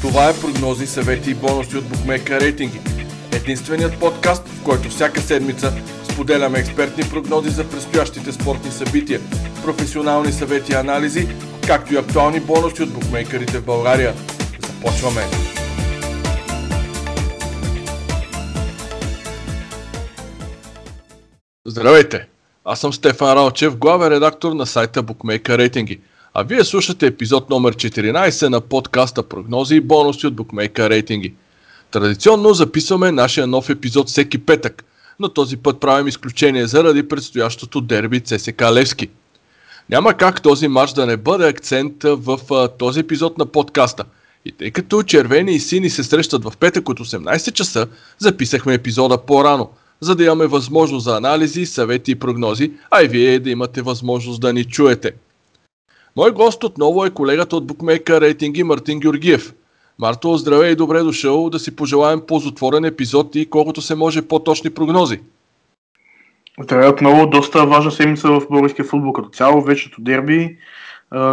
Това е прогнози, съвети и бонуси от Букмека рейтинги. Единственият подкаст, в който всяка седмица споделяме експертни прогнози за предстоящите спортни събития, професионални съвети и анализи, както и актуални бонуси от букмейкерите в България. Започваме! Здравейте! Аз съм Стефан Ралчев, главен редактор на сайта Bookmaker Рейтинги. А вие слушате епизод номер 14 на подкаста Прогнози и бонуси от Bookmaker Рейтинги. Традиционно записваме нашия нов епизод всеки петък, но този път правим изключение заради предстоящото дерби ЦСК Левски. Няма как този матч да не бъде акцент в а, този епизод на подкаста. И тъй като червени и сини се срещат в петък от 18 часа, записахме епизода по-рано – за да имаме възможност за анализи, съвети и прогнози, а и вие да имате възможност да ни чуете. Мой гост отново е колегата от букмейка рейтинги Мартин Георгиев. Марто, здравей и добре дошъл да си пожелаем ползотворен епизод и колкото се може по-точни прогнози. Здравей отново, доста важна седмица в българския футбол като цяло, вечето дерби,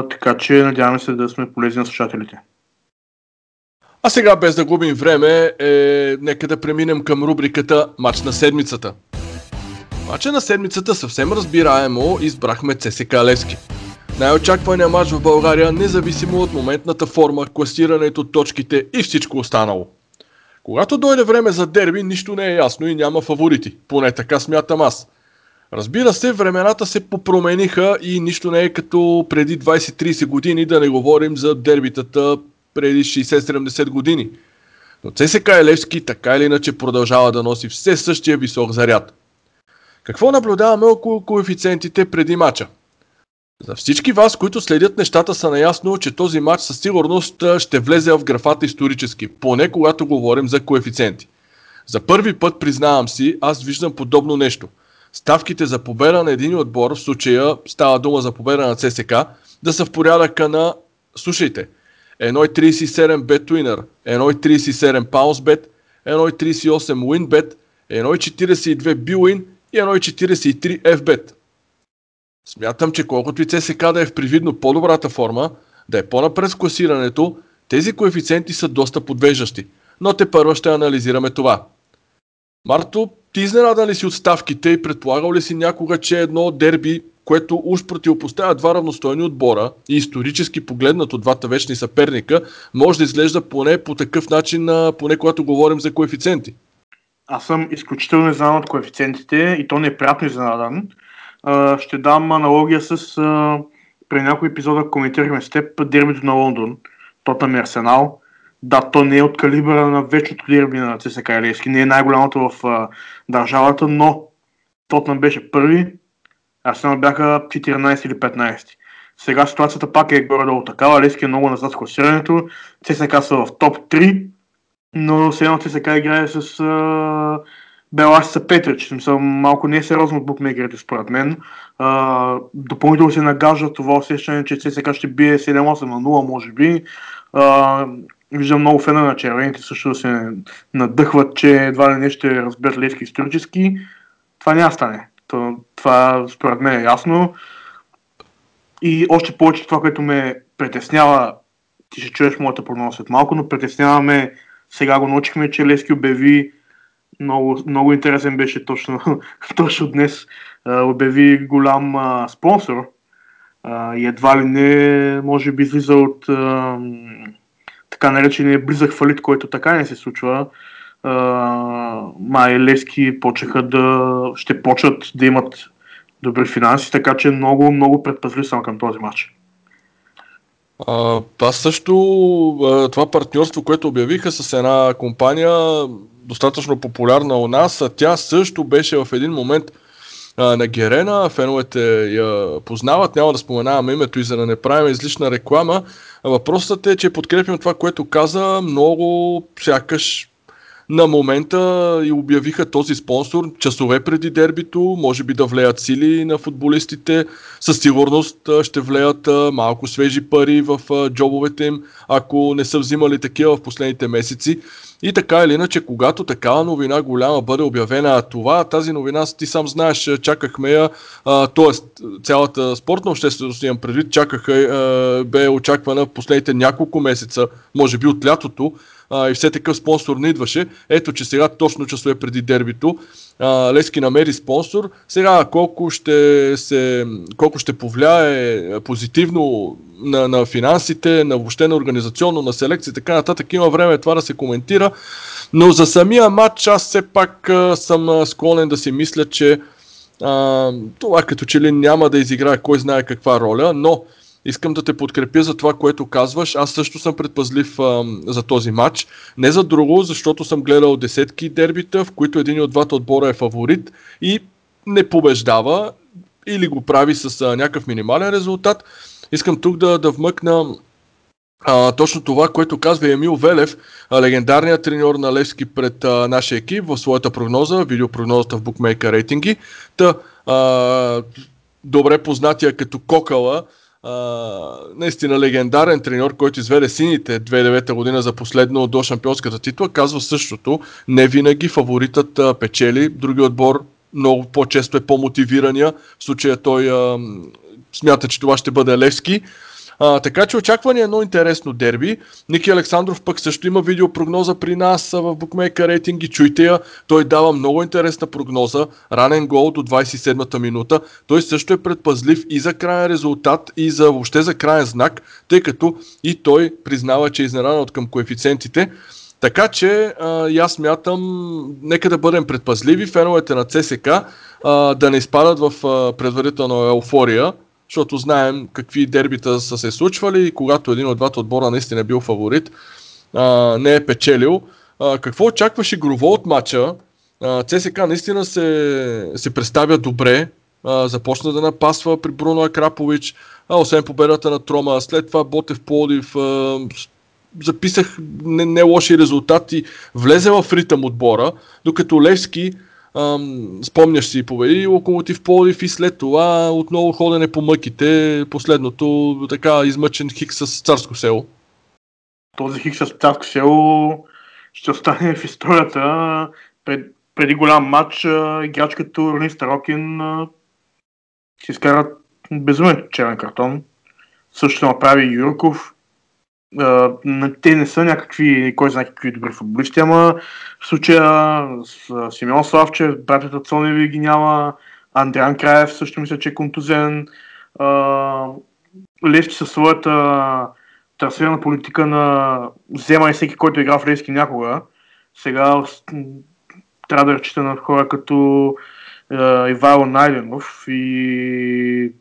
така че надяваме се да сме полезни на слушателите. А сега, без да губим време, е... нека да преминем към рубриката Мач на седмицата. Мача на седмицата съвсем разбираемо избрахме ЦСК Левски. Най-очакваният матч в България, независимо от моментната форма, класирането, точките и всичко останало. Когато дойде време за дерби, нищо не е ясно и няма фаворити. Поне така смятам аз. Разбира се, времената се попромениха и нищо не е като преди 20-30 години, да не говорим за дербитата преди 60-70 години. Но ЦСК Елевски така или иначе продължава да носи все същия висок заряд. Какво наблюдаваме около коефициентите преди мача? За всички вас, които следят нещата, са наясно, че този матч със сигурност ще влезе в графата исторически, поне когато говорим за коефициенти. За първи път, признавам си, аз виждам подобно нещо. Ставките за победа на един отбор, в случая става дума за победа на ЦСК, да са в порядъка на, слушайте, 1.37 BetWinner, 1.37 PounceBet, 1.38 WinBet, 1.42 BWin и 1.43 FBet. Смятам, че колкото и ЦСК да е в привидно по-добрата форма, да е по-напред в класирането, тези коефициенти са доста подвеждащи. Но те първо ще анализираме това. Марто, ти изненада ли си от ставките и предполагал ли си някога, че едно дерби което уж противопоставя два равностойни отбора и исторически погледнато двата вечни съперника, може да изглежда поне по такъв начин, поне когато говорим за коефициенти. Аз съм изключително изненадан от коефициентите и то не е Ще дам аналогия с при някои епизода коментирахме с теб дербито на Лондон, Тотнам и Арсенал. Да, то не е от калибъра на вечното дерби на ЦСКА Елевски, не е най-голямото в а, държавата, но Тотнам беше първи, Арсенал бяха 14 или 15. Сега ситуацията пак е горе-долу такава. Лески е много назад в класирането. ЦСКА са в топ 3, но сега ЦСКА играе с uh, Белаш са Петрич. Смисъл, малко не е сериозно от букмекерите, според мен. Uh, допълнително се нагажда това усещане, че ЦСКА ще бие 7-8 на 0, може би. Uh, виждам много фена на червените също да се надъхват, че едва ли не ще разберат Лески исторически. Това няма стане. То, това според мен е ясно. И още повече това, което ме притеснява, ти ще чуеш моята прогноза след малко, но притесняваме, сега го научихме, че Лески обяви, много, много интересен беше точно, точно днес, обяви голям а, спонсор а, и едва ли не, може би излиза от а, така наречения близък фалит, който така не се случва май Левски почеха да, ще почат да имат добри финанси, така че много, много предпазлив съм към този матч. А, аз също това партньорство, което обявиха с една компания, достатъчно популярна у нас, тя също беше в един момент а, на Герена, феновете я познават, няма да споменаваме името и за да не правим излишна реклама. Въпросът е, че подкрепим това, което каза, много сякаш на момента и обявиха този спонсор часове преди дербито, може би да влеят сили на футболистите, със сигурност ще влеят малко свежи пари в джобовете им, ако не са взимали такива в последните месеци. И така или иначе, когато такава новина голяма бъде обявена, а това, тази новина, ти сам знаеш, чакахме я, т.е. цялата спортна общественост, имам предвид, чакаха, а, бе очаквана в последните няколко месеца, може би от лятото, а, и все такъв спонсор не идваше. Ето, че сега точно часове преди дербито а, Лески намери спонсор. Сега колко ще, се, колко ще повлияе позитивно на, на финансите, на въобще на организационно, на селекция и така нататък, има време това да се коментира. Но за самия матч аз все пак а, съм склонен да си мисля, че а, това като че ли няма да изиграе кой знае каква роля, но Искам да те подкрепя за това, което казваш. Аз също съм предпазлив а, за този матч. Не за друго, защото съм гледал десетки дербита, в които един от двата отбора е фаворит и не побеждава или го прави с а, някакъв минимален резултат. Искам тук да, да вмъкна а, точно това, което казва Емил Велев, легендарният треньор на Левски пред а, нашия екип в своята прогноза, видеопрогнозата в Bookmaker рейтинги. Та, а, добре познатия като Кокала, наистина легендарен треньор, който изведе сините 2009 година за последно до шампионската титла, казва същото. Не винаги фаворитът а, печели, други отбор много по-често е по-мотивирания. В случая той а, смята, че това ще бъде Левски. А, така че очакване е едно интересно дерби. Ники Александров пък също има видеопрогноза при нас в Bookmaker рейтинги. Чуйте я. Той дава много интересна прогноза. Ранен гол до 27-та минута. Той също е предпазлив и за крайен резултат, и за въобще за крайен знак, тъй като и той признава, че е изненадан от към коефициентите. Така че а, и аз мятам, нека да бъдем предпазливи, феновете на ЦСК а, да не изпадат в а, предварителна еуфория, защото знаем какви дербита са се случвали и когато един от двата отбора наистина е бил фаворит, а, не е печелил. А, какво очакваш игрово от матча? А, ЦСК наистина се, се представя добре, а, започна да напасва при Бруно Акрапович, а, освен победата на Трома, след това Ботев Плодив, а, записах не, не лоши резултати, влезе в ритъм отбора, докато Левски Спомняш си, победи Локомотив Полив и след това отново ходене по мъките, последното така измъчен хик с Царско село. Този хик с Царско село ще остане в историята. Пред, преди голям матч играч като Рни Старокин си изкарат безумен черен картон. Също направи Юрков те не са някакви, кой знае какви добри футболисти, ама в случая с Симеон Славчев, братята Цоневи ги няма, Андриан Краев също мисля, че е контузен. Левски със своята трансферна политика на взема и всеки, който е играл в Левски някога. Сега трябва да разчита на хора като Ивайло Найденов и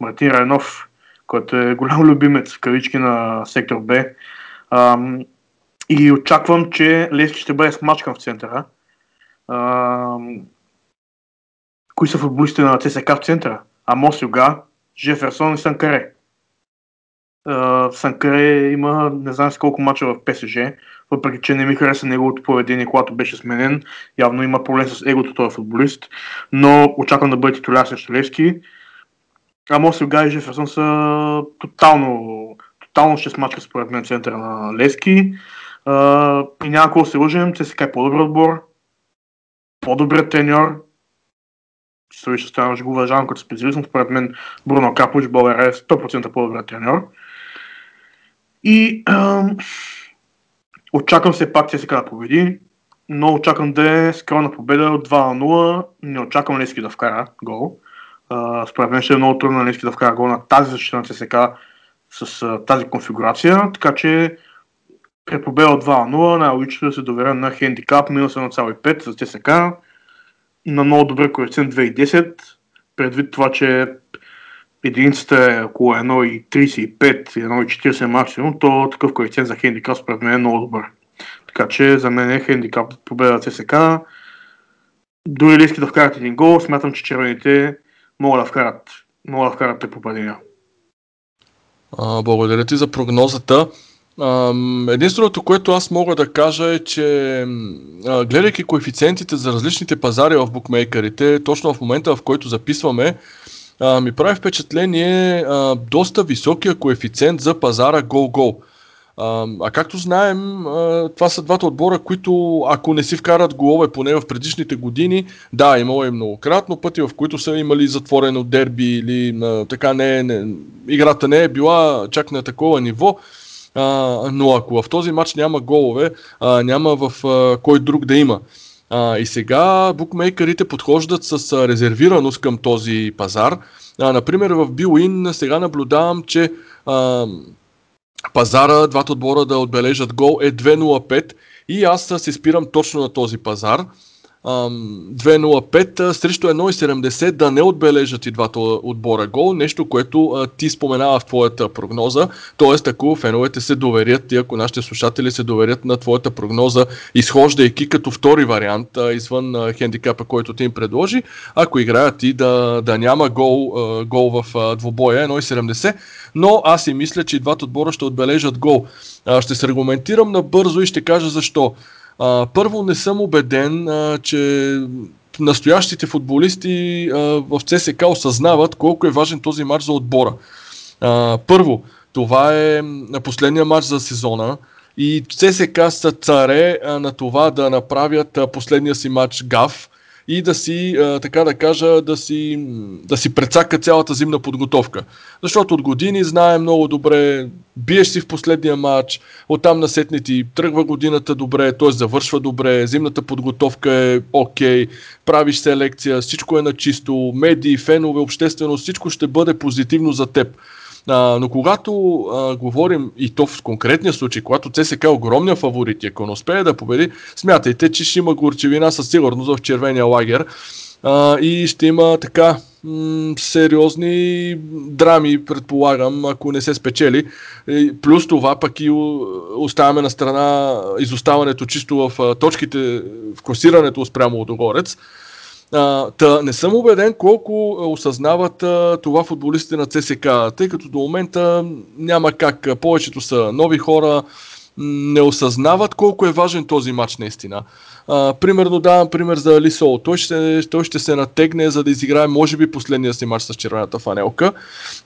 Мартин Райнов който е голям любимец в кавички на сектор Б. Ам, и очаквам, че Левски ще бъде смачкан в центъра. Ам, кои са футболистите на ЦСК в центъра? Амос Юга, Жеферсон и Санкаре. Санкаре има не знам с колко мача в ПСЖ, въпреки че не ми хареса неговото поведение, когато беше сменен. Явно има проблем с егото този футболист, но очаквам да бъде титуляр срещу Левски. Амос Юга и Жеферсон са тотално, тотално ще смачка според мен центъра на Лески. Uh, и няма какво се лъжим, ЦСКА е по-добър отбор, по-добър треньор. Също ще стана, го уважавам като специалист, според мен Бруно Капоч България е 100% по-добър треньор. И uh, очаквам се пак ЦСКА да победи, но очаквам да е скромна победа от 2 на 0. Не очаквам Лески да вкара гол според мен ще е много трудно на да вкара гол на тази защита на ЦСК с а, тази конфигурация, така че при победа от 2-0 най-логично да се доверя на хендикап минус 1,5 за ЦСК на много добър коефициент 2,10 предвид това, че единицата е около 1,35 1,40 максимум, то такъв коефициент за хендикап според мен е много добър. Така че за мен е хендикап победа ЦСК. Дори искате да вкарат един гол, смятам, че червените могат да вкарат, могат да вкарат те попадения. А, благодаря ти за прогнозата. Единственото, което аз мога да кажа е, че гледайки коефициентите за различните пазари в букмейкерите, точно в момента в който записваме, ми прави впечатление доста високия коефициент за пазара гол-гол. А, както знаем, това са двата отбора, които ако не си вкарат голове, поне в предишните години, да, имало и многократно пъти, в които са имали затворено дерби или така не, не, играта не е била чак на такова ниво. А, но ако в този матч няма голове, а, няма в а, кой друг да има. А, и сега букмейкерите подхождат с а, резервираност към този пазар. А, например, в Билуин сега наблюдавам, че а, пазара, двата отбора да отбележат гол е 2.05 и аз се спирам точно на този пазар. 2.05 срещу 1.70 да не отбележат и двата отбора гол, нещо, което ти споменава в твоята прогноза. Тоест, ако феновете се доверят и ако нашите слушатели се доверят на твоята прогноза, изхождайки като втори вариант, извън хендикапа, който ти им предложи, ако играят и да, да няма гол, гол в двобоя 1.70, но аз и мисля, че и двата отбора ще отбележат гол. Ще се аргументирам набързо и ще кажа защо. А, първо не съм убеден, а, че настоящите футболисти а, в ЦСК осъзнават колко е важен този матч за отбора. А, първо, това е последния матч за сезона и ЦСК са царе а, на това да направят а, последния си матч ГАФ и да си, така да кажа, да си, да си прецака цялата зимна подготовка. Защото от години знаем много добре, биеш си в последния матч, оттам насетне ти тръгва годината добре, т.е. завършва добре, зимната подготовка е окей, okay, правиш селекция, всичко е на чисто, медии, фенове, общественост, всичко ще бъде позитивно за теб. А, но когато а, говорим и то в конкретния случай, когато ЦСК е огромния фаворит, ако не успее да победи, смятайте, че ще има горчевина със сигурност в червения лагер а, и ще има така сериозни драми, предполагам, ако не се спечели. Плюс това пък и оставяме на страна изоставането чисто в точките в класирането спрямо Лодогорец. А, та, не съм убеден колко осъзнават а, това футболистите на ЦСК, тъй като до момента няма как. Повечето са нови хора, не осъзнават колко е важен този матч наистина. А, примерно давам пример за Лисол. Той ще, той ще се натегне, за да изиграе може би последния си матч с червената фанелка,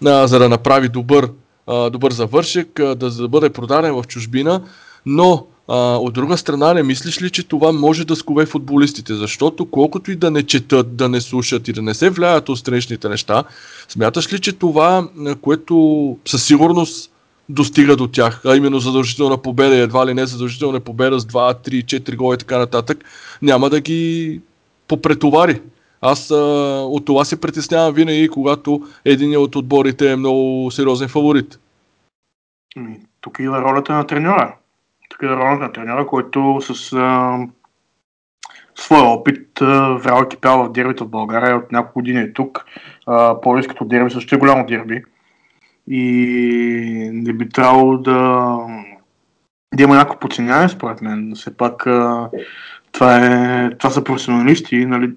а, за да направи добър, а, добър завършек, а, да, да бъде продаден в чужбина, но а, от друга страна, не мислиш ли, че това може да скове футболистите? Защото колкото и да не четат, да не слушат и да не се влияят от страничните неща, смяташ ли, че това, което със сигурност достига до тях, а именно задължителна победа, едва ли не задължителна победа с 2, 3, 4 гола и така нататък, няма да ги попретовари. Аз а, от това се притеснявам винаги, когато един от отборите е много сериозен фаворит. Ами, тук е ролята на треньора ролята на тренера, който с а, своя опит, врял кипял в дербито в България от няколко години е тук. По-близкото дерби също е голямо дерби. И не би трябвало да, да има някакво подценяване, според мен. Все пак а, това, е, това са професионалисти. Нали?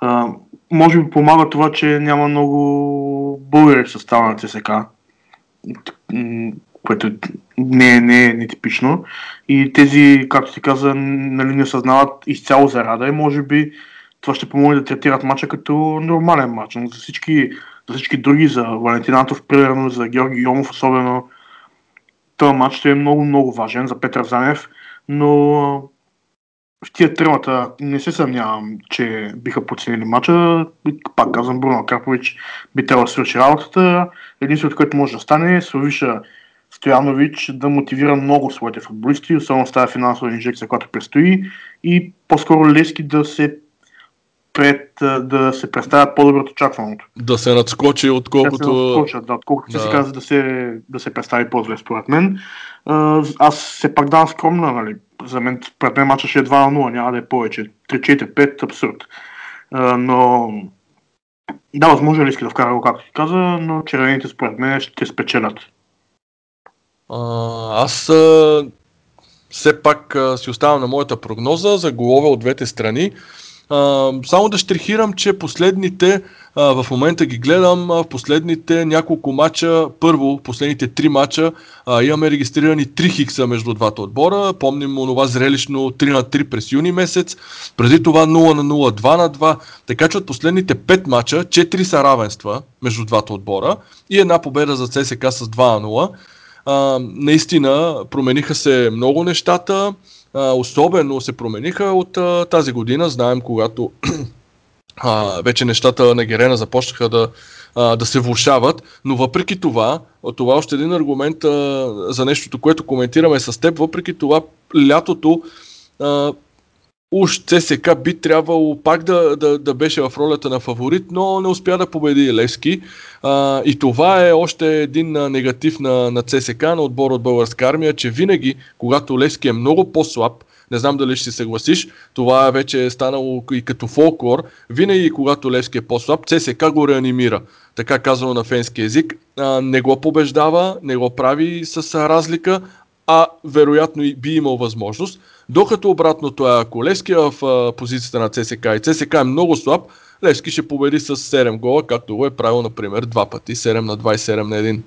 А, може би помага това, че няма много българи в състава на ЦСК което не, не е нетипично. И тези, както ти каза, нали, не осъзнават изцяло зарада и може би това ще помогне да третират матча като нормален матч. Но за всички, за всички други, за Валентинатов, примерно, за Георги Йомов особено, този матч ще е много, много важен за Петър Занев, но в тия тримата не се съмнявам, че биха подценили матча. Пак казвам, Бруно Карпович би трябвало да свърши работата. Единственото, което може да стане е Славиша Стоянович да мотивира много своите футболисти, особено с тази финансова инжекция, която предстои и по-скоро Лески да се пред, да се представят по-добре от очакваното. Да се надскочи, отколкото... Да се надскочат, да, отколкото да. се казва да се, да се представи по-добре, според мен. Аз се пак давам скромна, нали. За мен, според мен, матча ще е 2 на 0, няма да е повече. 3-4-5, абсурд. Но да, възможно е Лески да вкара както ти каза, но червените според мен ще спечелят. Аз а, все пак а, си оставам на моята прогноза за голове от двете страни. А, само да штрихирам, че последните, а, в момента ги гледам, а, в последните няколко мача, първо, последните три мача, а, имаме регистрирани 3 хикса между двата отбора. Помним онова зрелищно 3 на 3 през юни месец, преди това 0 на 0, 2 на 2, така че от последните 5 мача 4 са равенства между двата отбора и една победа за ЦСК с 2 на 0. А, наистина промениха се много нещата, а, особено се промениха от а, тази година. Знаем, когато а, вече нещата на Герена започнаха да, а, да се влушават, но въпреки това, това е още един аргумент а, за нещото, което коментираме с теб, въпреки това лятото а, уж ЦСК би трябвало пак да, да, да беше в ролята на фаворит, но не успя да победи Левски. А, и това е още един негатив на, на ЦСК, на отбор от Българска армия, че винаги, когато Левски е много по-слаб, не знам дали ще се съгласиш, това вече е станало и като фолклор, винаги когато Левски е по-слаб, ЦСК го реанимира, така казано на фенски язик, а, не го побеждава, не го прави с разлика, а вероятно и би имал възможност. Докато обратното е, ако Левски е в а, позицията на ЦСК и ЦСК е много слаб, Левски ще победи с 7 гола, както го е правил, например, два пъти, 7 на 27 на 1.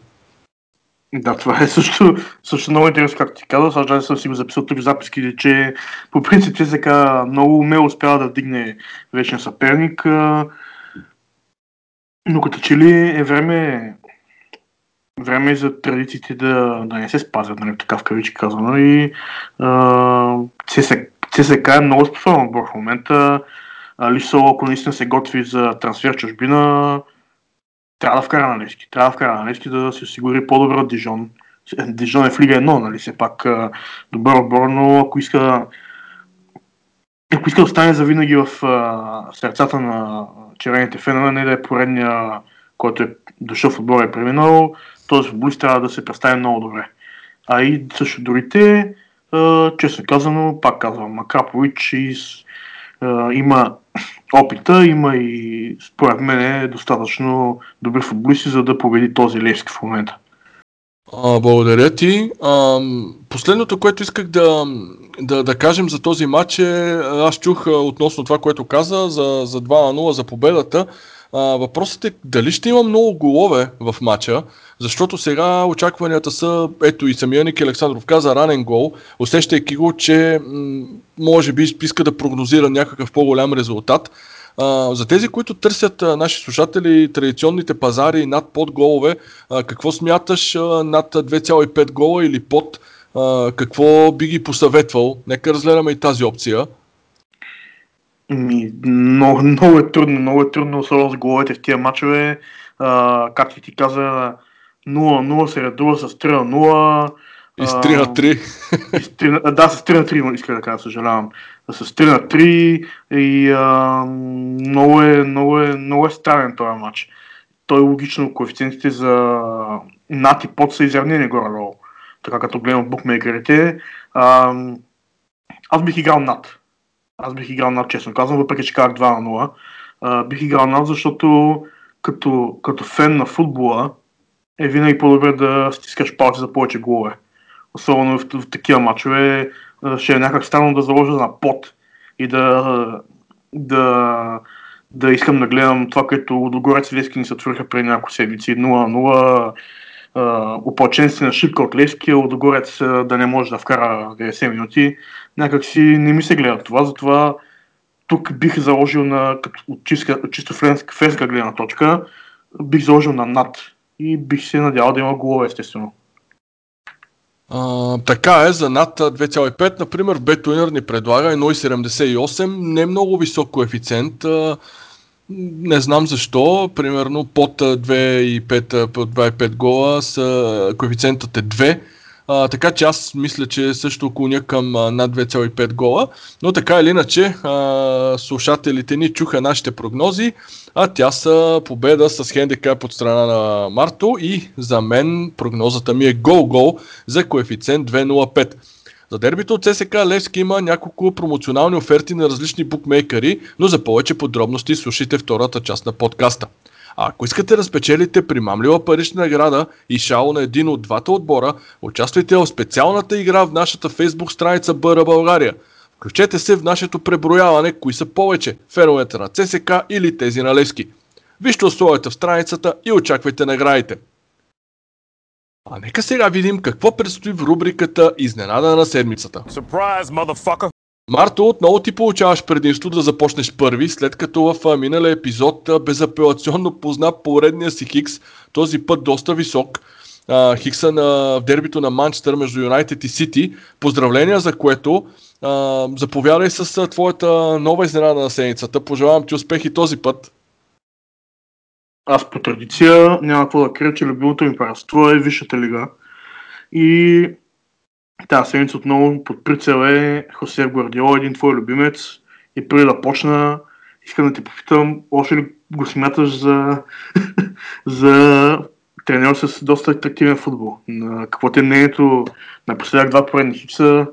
Да, това е също, също много интересно, както ти казваш. Аз съм си го записал тук записки, че по принцип ЦСК много умело успява да вдигне вечен съперник. Но като че ли е време време е за традициите да, да не се спазят, нали, така в кавички казано. И ЦСК е много способен отбор в момента. Лисо, ако наистина се готви за трансфер чужбина, трябва да вкара на Лески. Трябва да вкара на Лески да се осигури по-добър от Дижон. Дижон е в Лига 1, нали, все пак добър отбор, но ако иска ако иска да остане завинаги в сърцата на червените фенове, не да е поредния, който е дошъл в отбора и е преминал, този футболист трябва да се представи много добре. А и също другите, честно казано, пак казвам, Макрапович и, има опита, има и според мен е достатъчно добри футболисти, за да победи този Левски в момента. А, благодаря ти. А, последното, което исках да, да, да кажем за този матч е, аз чух относно това, което каза за, за 2 на 0 за победата. Въпросът е дали ще има много голове в матча, защото сега очакванията са, ето и самия Ники Александров каза, ранен гол, усещайки го, че м- може би иска да прогнозира някакъв по-голям резултат. А, за тези, които търсят а, наши слушатели традиционните пазари над под голове, а, какво смяташ а, над 2,5 гола или под? А, какво би ги посъветвал? Нека разгледаме и тази опция. Ми, много, много е трудно, много е трудно, особено с головете в тия матчове. А, както ти каза, 0-0 се редува с 3 0. И с 3 на 3. да, с 3 на 3, иска да кажа, съжалявам. С 3 на 3 и а, много, е, много, е, много е странен този матч. Той е логично коефициентите за над и под са изравнени горе-долу. Така като гледам букмейкерите. А, аз бих играл над. Аз бих играл над, честно казвам, въпреки че казах 2 на 0. А, бих играл над, защото като, като фен на футбола е винаги по-добре да стискаш палци за повече голове. Особено в, в, такива матчове ще е някак странно да заложа на пот и да, да, да искам да гледам това, което Лудогорец и Лески ни се отвориха преди няколко седмици. 0-0 опълченствена шипка от Левски, Лудогорец да не може да вкара 90 минути. Някак си не ми се гледа това, затова тук бих заложил на, като, от чисто, чисто френска гледна точка, бих заложил на над и бих се надявал да има голове, естествено. А, така е, за над 2,5, например, Betwinner ни предлага 1,78, не много висок коефициент. А, не знам защо, примерно под 2,5, под 2,5 гола са, коефициентът е 2 а, така че аз мисля, че също клоня към над 2,5 гола. Но така или иначе, а, слушателите ни чуха нашите прогнози, а тя са победа с хендикап от страна на Марто и за мен прогнозата ми е гол-гол за коефициент 2,05. За дербито от ЦСК Левски има няколко промоционални оферти на различни букмейкери, но за повече подробности слушайте втората част на подкаста. А ако искате да спечелите примамлива парична награда и шало на един от двата отбора, участвайте в специалната игра в нашата фейсбук страница Бъра България. Включете се в нашето преброяване, кои са повече, феновете на ЦСК или тези на Левски. Вижте условията в страницата и очаквайте наградите. А нека сега видим какво предстои в рубриката Изненада на седмицата. Surprise, Марто, отново ти получаваш предимство да започнеш първи, след като в миналия епизод безапелационно позна поредния си хикс, този път доста висок. Хикса на, дербито на Манчестър между Юнайтед и Сити. Поздравления за което. Заповядай с твоята нова изненада на седмицата. Пожелавам ти успех и този път. Аз по традиция няма какво да крия, че любимото ми параство е Висшата лига. И тази седмица отново под прицел е Хосе Гвардиола, един твой любимец. И преди да почна, искам да те попитам, още ли го смяташ за, за тренер с доста атрактивен футбол? Какво ти е мнението напоследък два поредни хипса,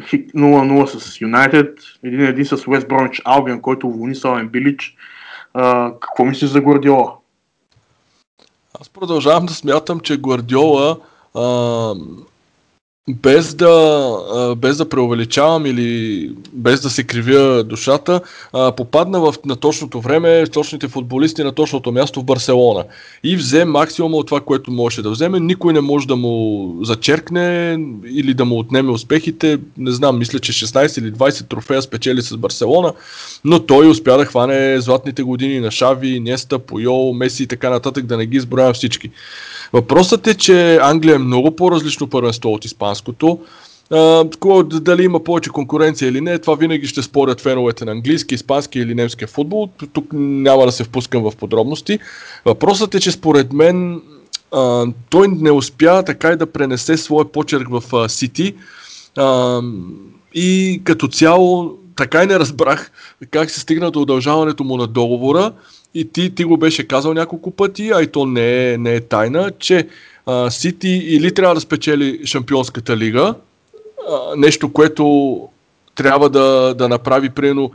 0-0 с Юнайтед, един един с Уест Бромич Албион, който уволни Сален Билич. какво мислиш за Гвардиола? Аз продължавам да смятам, че Гвардиола а, без да, без да преувеличавам или без да се кривя душата, попадна в, на точното време, точните футболисти на точното място в Барселона. И взе максимума от това, което можеше да вземе. Никой не може да му зачеркне или да му отнеме успехите. Не знам, мисля, че 16 или 20 трофея спечели с Барселона, но той успя да хване златните години на Шави, Неста, Пойол, Меси и така нататък, да не ги изброявам всички. Въпросът е, че Англия е много по-различно първенство от испанското. Uh, дали има повече конкуренция или не, това винаги ще спорят феновете на английски, испански или немски футбол. Тук няма да се впускам в подробности. Въпросът е, че според мен той не успя така и да пренесе своя почерк в Сити. И като цяло така и не разбрах как се стигна до удължаването му на договора. И ти, ти го беше казал няколко пъти, а и то не е, не е тайна, че Сити или трябва да спечели Шампионската лига, а, нещо, което трябва да, да направи прено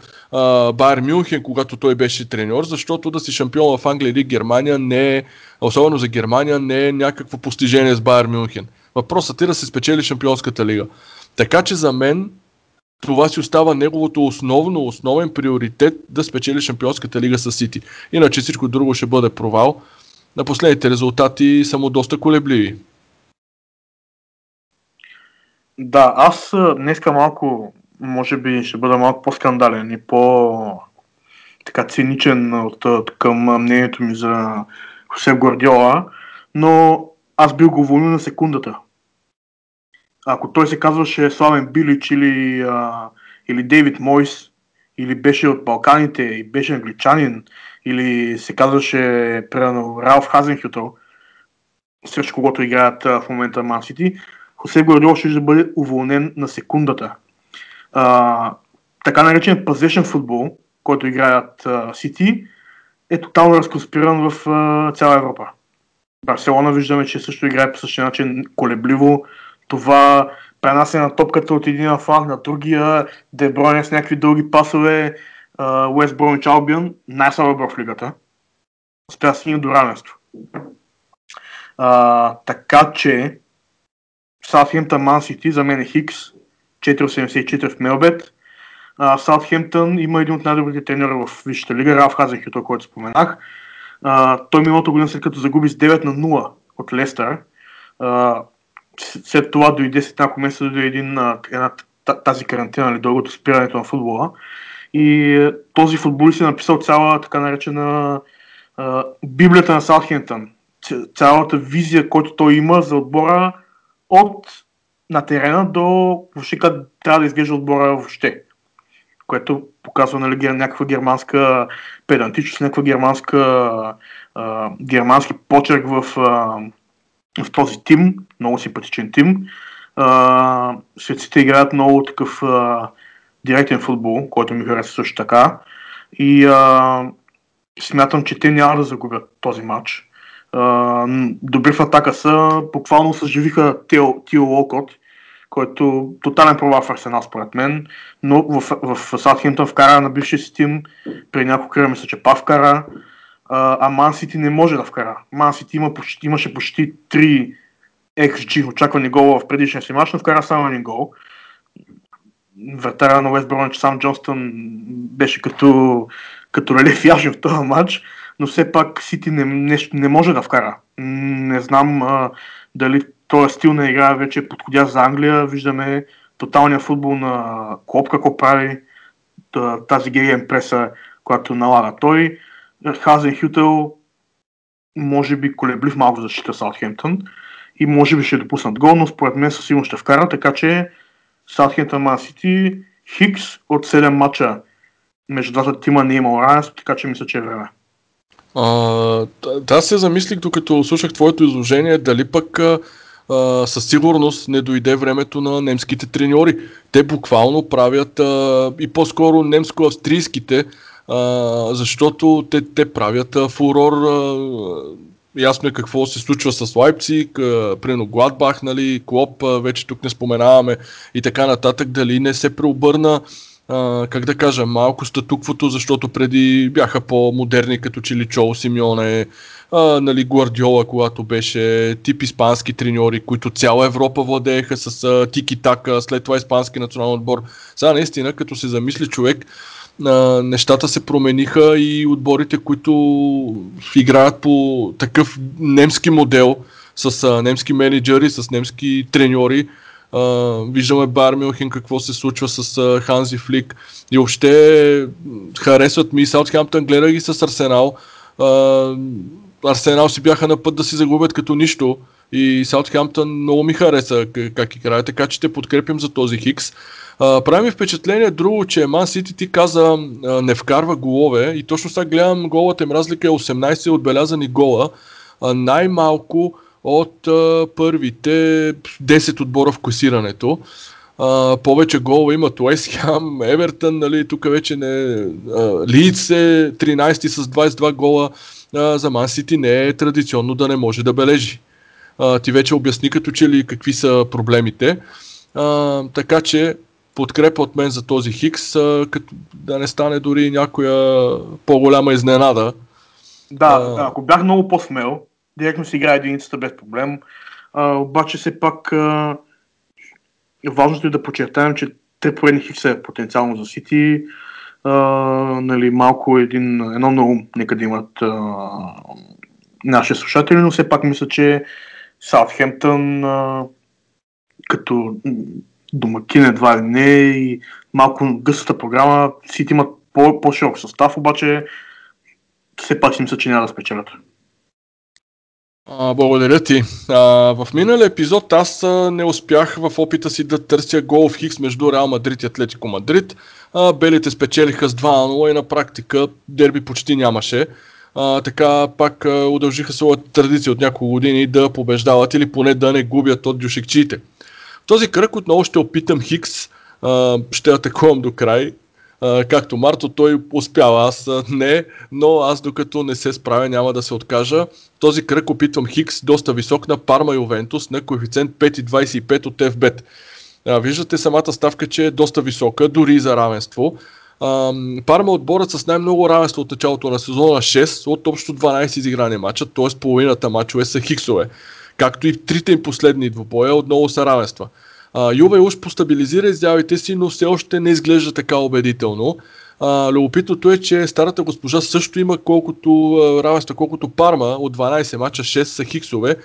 Байер Мюнхен, когато той беше треньор, защото да си шампион в Англия или Германия не е, особено за Германия, не е някакво постижение с Байер Мюнхен. Въпросът е да се спечели Шампионската лига. Така че за мен това си остава неговото основно, основен приоритет да спечели Шампионската лига с Сити. Иначе всичко друго ще бъде провал. На последните резултати са му доста колебливи. Да, аз днеска малко, може би ще бъда малко по-скандален и по така циничен от, към мнението ми за Хосе Гвардиола, но аз бил го уволнил на секундата ако той се казваше Славен Билич или, а, или Дейвид Мойс, или беше от Балканите и беше англичанин, или се казваше примерно Ралф Хазенхютъл, срещу когото играят в момента Ман Сити, Хосе Гвардиола ще да бъде уволнен на секундата. А, така наречен пазешен футбол, който играят Сити, е тотално разконспиран в а, цяла Европа. Барселона виждаме, че също играе по същия начин колебливо, това пренасене на топката от един фланг на другия, Деброне с някакви дълги пасове, Уест Бромич Албион, най-слабо в лигата. Успя да до равенство. А, така че Саутхемптън Ман Сити за мен е Хикс 4,84 в Мелбет. Саутхемптън има един от най-добрите треньори в Висшата лига, Раф Хазехюто, който споменах. А, той миналото година след като загуби с 9 на 0 от Лестър, след това дойде след няколко месеца дойде един, една, тази карантина, или дългото спирането на футбола. И е, този футболист е написал цяла така наречена а, Библията на Саутхемптън. Цялата визия, която той има за отбора от на терена до въобще как трябва да изглежда отбора въобще. Което показва нали, някаква германска педантичност, някаква германска а, германски почерк в а, в този тим, много симпатичен тим. А, светците играят много такъв а, директен футбол, който ми харесва също така. И а, смятам, че те няма да загубят този матч. добри в атака са, буквално съживиха Тио Локот, който тотален провал в Арсенал според мен, но в, в, в Саутхемптън вкара на бившия си тим, при няколко кръга мисля, че Пав вкара, а Ман Сити не може да вкара. Ман Сити има почти, имаше почти 3 XG очаквани гола в предишния си матч, но вкара само един гол. Вратаря на Уест Бромвич сам Джонстън беше като, като релеф яжен в този матч, но все пак Сити не, не, не може да вкара. Не знам а, дали този стил на игра вече е подходящ за Англия. Виждаме тоталния футбол на Клоп какво прави, тази геген преса, която налага той. Хазен Хютел може би колеблив малко защита Саутхемптън. и може би ще допуснат гол, но според мен със сигурност ще вкара, така че Саутхемптън Ман Сити Хикс от 7 мача между двата тима не е имал равенство, така че мисля, че е време. А, аз се замислих, докато слушах твоето изложение, дали пък а, със сигурност не дойде времето на немските треньори. Те буквално правят а, и по-скоро немско-австрийските, а, защото те, те правят а, фурор. А, ясно е какво се случва с Лайпциг, прино Гладбах, нали, Клоп, вече тук не споменаваме и така нататък, дали не се преобърна как да кажа, малко статуквото, защото преди бяха по-модерни, като че ли Чоло Симеоне, нали, Гвардиола, когато беше тип испански треньори, които цяла Европа владееха с а, тики-така, след това испански национален отбор. Сега наистина, като се замисли човек, а, нещата се промениха и отборите, които играят по такъв немски модел, с а, немски менеджери, с немски треньори, Uh, виждаме Бар Мюнхен какво се случва с Ханзи Флик и въобще харесват ми Саутхемптън, гледа ги с Арсенал. Uh, Арсенал си бяха на път да си загубят като нищо и Саутхемптън много ми хареса как играе, така че те подкрепим за този Хикс. Прави ми впечатление друго, че Ман Сити ти каза uh, не вкарва голове и точно сега гледам голата им разлика е 18 отбелязани гола. Uh, най-малко от а, първите 10 отбора в класирането. А, повече гол имат Уест Хам, Евертън, нали, тук вече не... Лиц е 13 с 22 гола. А, за Ман Сити не е традиционно да не може да бележи. А, ти вече обясни като че ли какви са проблемите. А, така че подкрепа от мен за този Хикс, а, като да не стане дори някоя по-голяма изненада. Да, а, ако бях много по-смел, директно си играе единицата без проблем. А, обаче все пак а, важното е да подчертаем, че три поредни хикса е потенциално за Сити. А, нали, малко един, едно на ум, нека да имат а, наши слушатели, но все пак мисля, че Саутхемптън като домакин едва ли не и малко гъстата програма, Сити имат по- по-широк състав, обаче все пак си мисля, че няма да спечелят. А, благодаря ти. А, в миналия епизод аз а, не успях в опита си да търся гол в Хикс между Реал Мадрид и Атлетико Мадрид. А, белите спечелиха с 2-0 и на практика дерби почти нямаше. А, така пак а, удължиха своята традиция от няколко години да побеждават или поне да не губят от дюшекчиите. Този кръг отново ще опитам Хикс, ще атакувам до край както Марто, той успява, аз не, но аз докато не се справя няма да се откажа. Този кръг опитвам Хикс, доста висок на Парма Ювентус на коефициент 5,25 от FBET. Виждате самата ставка, че е доста висока, дори за равенство. А, Парма отборът с най-много равенство от началото на сезона 6 от общо 12 изиграни мача, т.е. половината мачове са хиксове. Както и в трите им последни двубоя отново са равенства. А, Юве уж постабилизира изявите си, но все още не изглежда така убедително. А, любопитното е, че старата госпожа също има колкото равенства, колкото Парма от 12 мача, 6 са хиксове.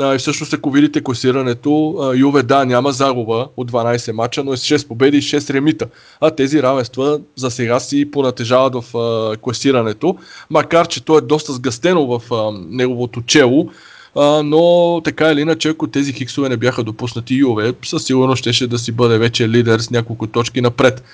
А, и всъщност, ако видите класирането, Юве да, няма загуба от 12 мача, но е с 6 победи и 6 ремита. А тези равенства за сега си понатежават в а, класирането, макар че то е доста сгъстено в а, неговото чело а, но така или иначе, ако тези хиксове не бяха допуснати Юве, със сигурност щеше да си бъде вече лидер с няколко точки напред.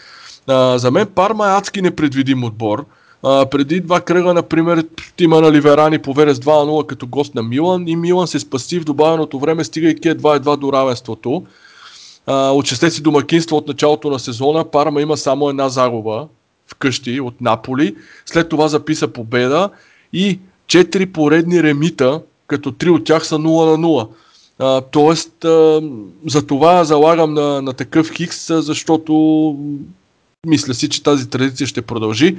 А, за мен Парма е адски непредвидим отбор. А, преди два кръга, например, тима на Ливерани поведе с 2-0 като гост на Милан и Милан се спаси в добавеното време, стигайки едва-едва до равенството. А, от шесте си домакинства от началото на сезона Парма има само една загуба вкъщи от Наполи. След това записа победа и четири поредни ремита като три от тях са 0 на 0. А, тоест, а, за това залагам на, на такъв хикс, защото мисля си, че тази традиция ще продължи.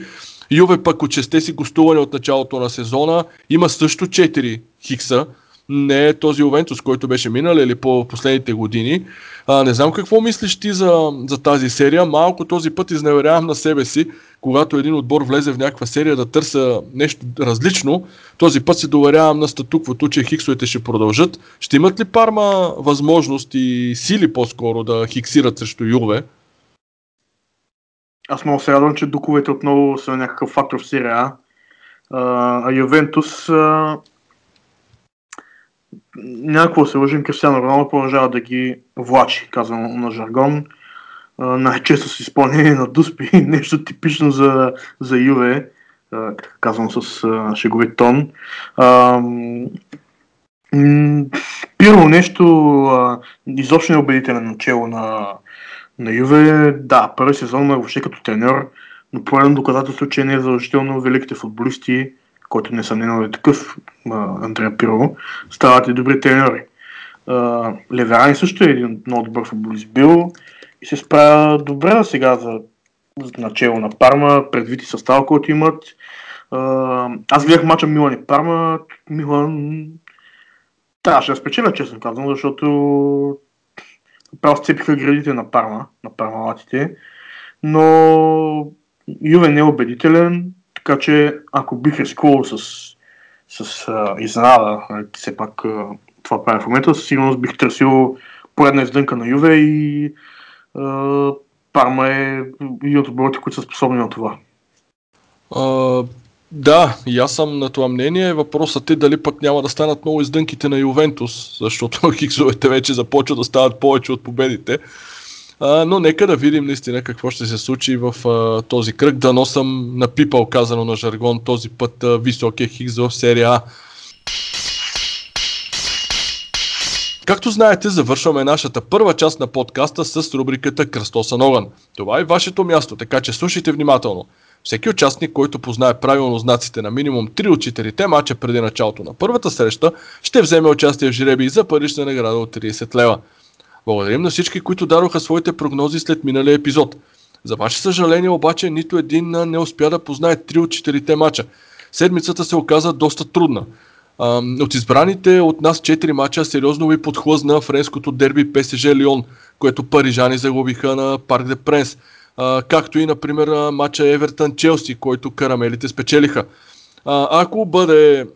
Юве пък от честе си гостуване от началото на сезона има също 4 хикса, не е този Овентус, който беше минал или по последните години. А, не знам какво мислиш ти за, за тази серия. Малко този път изневерявам на себе си, когато един отбор влезе в някаква серия да търся нещо различно. Този път се доверявам на статуквото, че хиксовете ще продължат. Ще имат ли Парма възможност и сили по-скоро да хиксират срещу Юве? Аз много се радвам, че дуковете отново са някакъв фактор в серия А, а Ювентус някакво се лъжим, Кристиано Роналдо продължава да ги влачи, казвам на жаргон. най-често с изпълнение на дуспи, нещо типично за, за Юве, казвам с шеговит тон. Пирало нещо изобщо не е убедителен начало на, на Юве. Да, първи сезон е въобще като треньор, но поредно доказателство, че не е задължително великите футболисти който несъмнено е такъв, Андрея Пиро, стават и добри треньори. Леверани също е един много добър футболист бил и се справя добре сега за, начало на Парма, предвид и състава, който имат. Аз гледах мача Милан и Парма. Милан трябваше да спечеля, честно казвам, защото право сцепиха градите на Парма, на пармалатите. Но Юве не е убедителен. Така че, ако бих рискувал с, с а, изненада, нали, все пак а, това правя в момента, със сигурност бих търсил поредна издънка на Юве и а, Парма е един от отборите, които са способни на това. А, да, и аз съм на това мнение. Въпросът е дали пък няма да станат много издънките на Ювентус, защото хиксовете вече започват да стават повече от победите. А, но нека да видим наистина какво ще се случи в а, този кръг. Дано съм напипал казано на жаргон този път а, високия хикс в серия А. Както знаете, завършваме нашата първа част на подкаста с рубриката Кръстосан огън. Това е вашето място, така че слушайте внимателно. Всеки участник, който познае правилно знаците на минимум 3 от 4 мача преди началото на първата среща, ще вземе участие в жреби за парична награда от 30 лева. Благодарим на всички, които дадоха своите прогнози след миналия епизод. За ваше съжаление обаче нито един не успя да познае 3 от 4 мача. Седмицата се оказа доста трудна. От избраните от нас 4 мача сериозно ви подхлъзна френското дерби ПСЖ Лион, което парижани загубиха на Парк де Пренс. Както и, например, мача Евертън Челси, който карамелите спечелиха. Ако бъде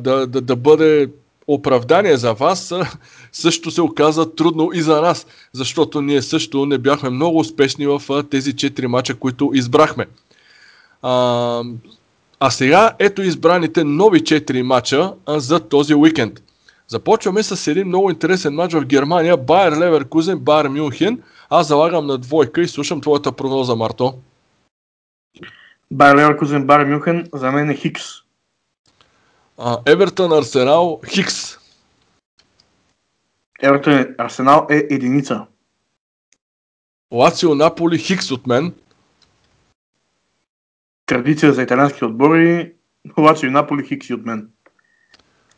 да, да, да бъде оправдание за вас също се оказа трудно и за нас, защото ние също не бяхме много успешни в тези 4 мача, които избрахме. А, а сега ето избраните нови 4 мача за този уикенд. Започваме с един много интересен матч в Германия. Байер Леверкузен, Байер Мюнхен. Аз залагам на двойка и слушам твоята прогноза, Марто. Байер Леверкузен, Байер Мюнхен, за мен е Хикс. Евертън, Арсенал, Хикс. Евертън, Арсенал е единица. Лацио, Наполи, Хикс от мен. Традиция за италиански отбори. Лацио и Наполи, Хикс и от мен.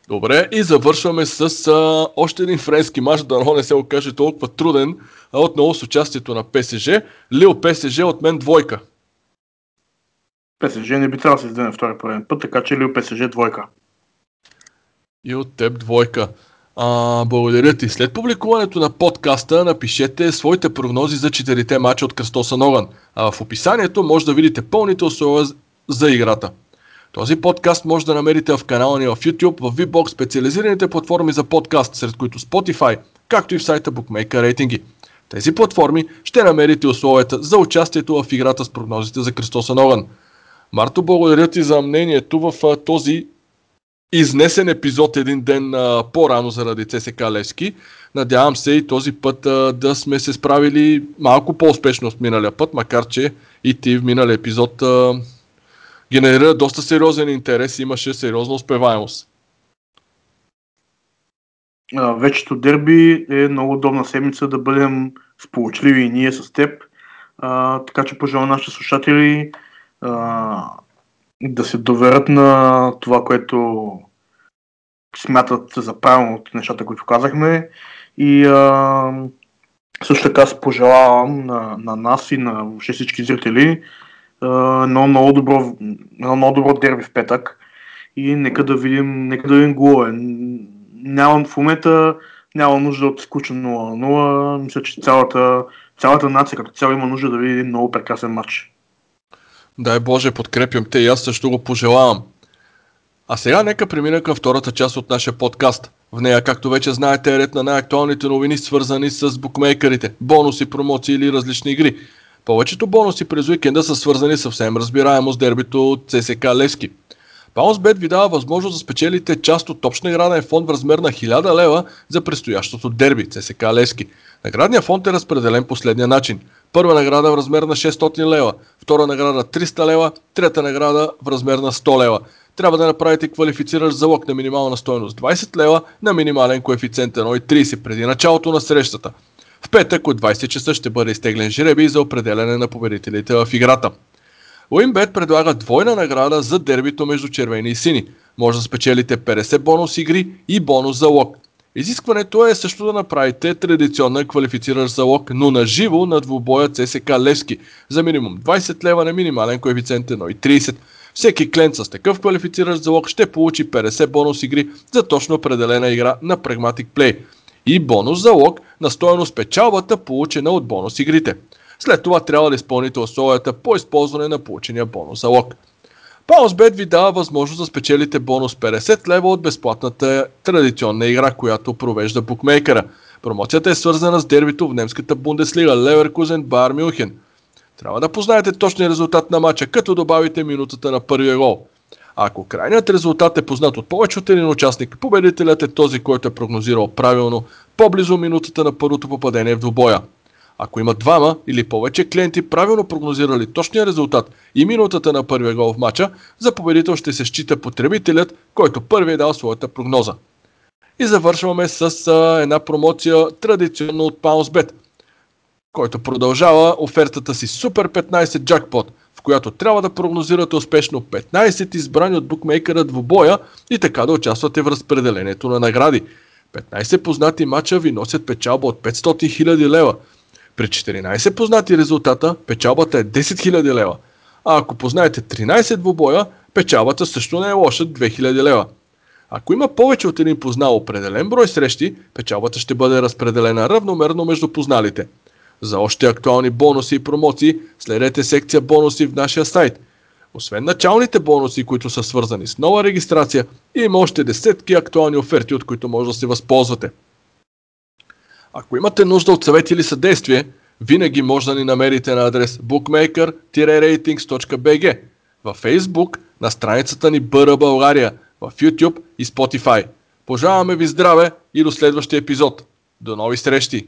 Добре, и завършваме с а, още един френски матч, да не се окаже толкова труден, а отново с участието на ПСЖ. Лил ПСЖ от мен двойка. ПСЖ не би трябвало да се издаде на втори пореден път, така че Лил ПСЖ двойка. И от теб двойка. А, благодаря ти. След публикуването на подкаста напишете своите прогнози за четирите мача от Кръстоса Огън. А в описанието може да видите пълните условия за играта. Този подкаст може да намерите в канала ни в YouTube, в VBOX, специализираните платформи за подкаст, сред които Spotify, както и в сайта Bookmaker Рейтинги. Тези платформи ще намерите условията за участието в играта с прогнозите за Кръстоса Огън. Марто, благодаря ти за мнението в този изнесен епизод един ден а, по-рано заради ЦСК Левски. Надявам се и този път а, да сме се справили малко по-успешно от миналия път, макар че и ти в миналия епизод а, генерира доста сериозен интерес, имаше сериозна успеваемост. Вечето дерби е много удобна седмица да бъдем сполучливи и ние с теб. А, така че пожелавам нашите слушатели а, да се доверят на това, което смятат за правилно от нещата, които казахме. И а, също така се пожелавам на, на нас и на всички зрители едно много добро, едно много добро дерби в петък. И нека да видим, нека да видим голове. Нямам в момента няма нужда от скучен 0-0. Мисля, че цялата, цялата нация като цяло има нужда да види много прекрасен матч. Дай Боже, подкрепям те и аз също го пожелавам. А сега нека премина към втората част от нашия подкаст. В нея, както вече знаете, е ред на най-актуалните новини, свързани с букмейкерите, бонуси, промоции или различни игри. Повечето бонуси през уикенда са свързани съвсем разбираемо с дербито от ЦСК Левски. Баунсбет ви дава възможност да спечелите част от общ награден фонд в размер на 1000 лева за предстоящото дерби ЦСК Лески. Наградният фонд е разпределен последния начин. Първа награда в размер на 600 лева, втора награда 300 лева, трета награда в размер на 100 лева. Трябва да направите квалифициращ залог на минимална стоеност 20 лева на минимален коефициент 1,30 преди началото на срещата. В петък от 20 часа ще бъде изтеглен жребий за определене на победителите в играта. Уинбет предлага двойна награда за дербито между червени и сини. Може да спечелите 50 бонус игри и бонус залог. Изискването е също да направите традиционна квалифициращ залог, но на живо на двубоя ЦСК Левски за минимум 20 лева на минимален коефициент 1,30. Всеки клиент с такъв квалифициращ залог ще получи 50 бонус игри за точно определена игра на Pragmatic Play и бонус залог на стоеност печалбата, получена от бонус игрите. След това трябва да изпълните условията по използване на получения бонус залог. PausBet ви дава възможност да спечелите бонус 50 лева от безплатната традиционна игра, която провежда букмейкера. Промоцията е свързана с дербито в немската Бундеслига Леверкузен Бар Мюнхен. Трябва да познаете точния резултат на матча, като добавите минутата на първия гол. Ако крайният резултат е познат от повече от един участник, победителят е този, който е прогнозирал правилно по-близо минутата на първото попадение в двубоя. Ако има двама или повече клиенти правилно прогнозирали точния резултат и минутата на първия гол в матча, за победител ще се счита потребителят, който първи е дал своята прогноза. И завършваме с а, една промоция традиционно от PounceBet, който продължава офертата си Super 15 Jackpot, в която трябва да прогнозирате успешно 15 избрани от букмейкера двубоя и така да участвате в разпределението на награди. 15 познати мача ви носят печалба от 500 000 лева – при 14 познати резултата, печалбата е 10 000 лева. А ако познаете 13 двубоя, печалбата също не е лоша 2000 лева. Ако има повече от един познал определен брой срещи, печалбата ще бъде разпределена равномерно между позналите. За още актуални бонуси и промоции, следете секция бонуси в нашия сайт. Освен началните бонуси, които са свързани с нова регистрация, има още десетки актуални оферти, от които може да се възползвате. Ако имате нужда от съвет или съдействие, винаги може да ни намерите на адрес bookmaker-ratings.bg, във Facebook, на страницата ни Бъра България, в YouTube и Spotify. Пожелаваме ви здраве и до следващия епизод. До нови срещи!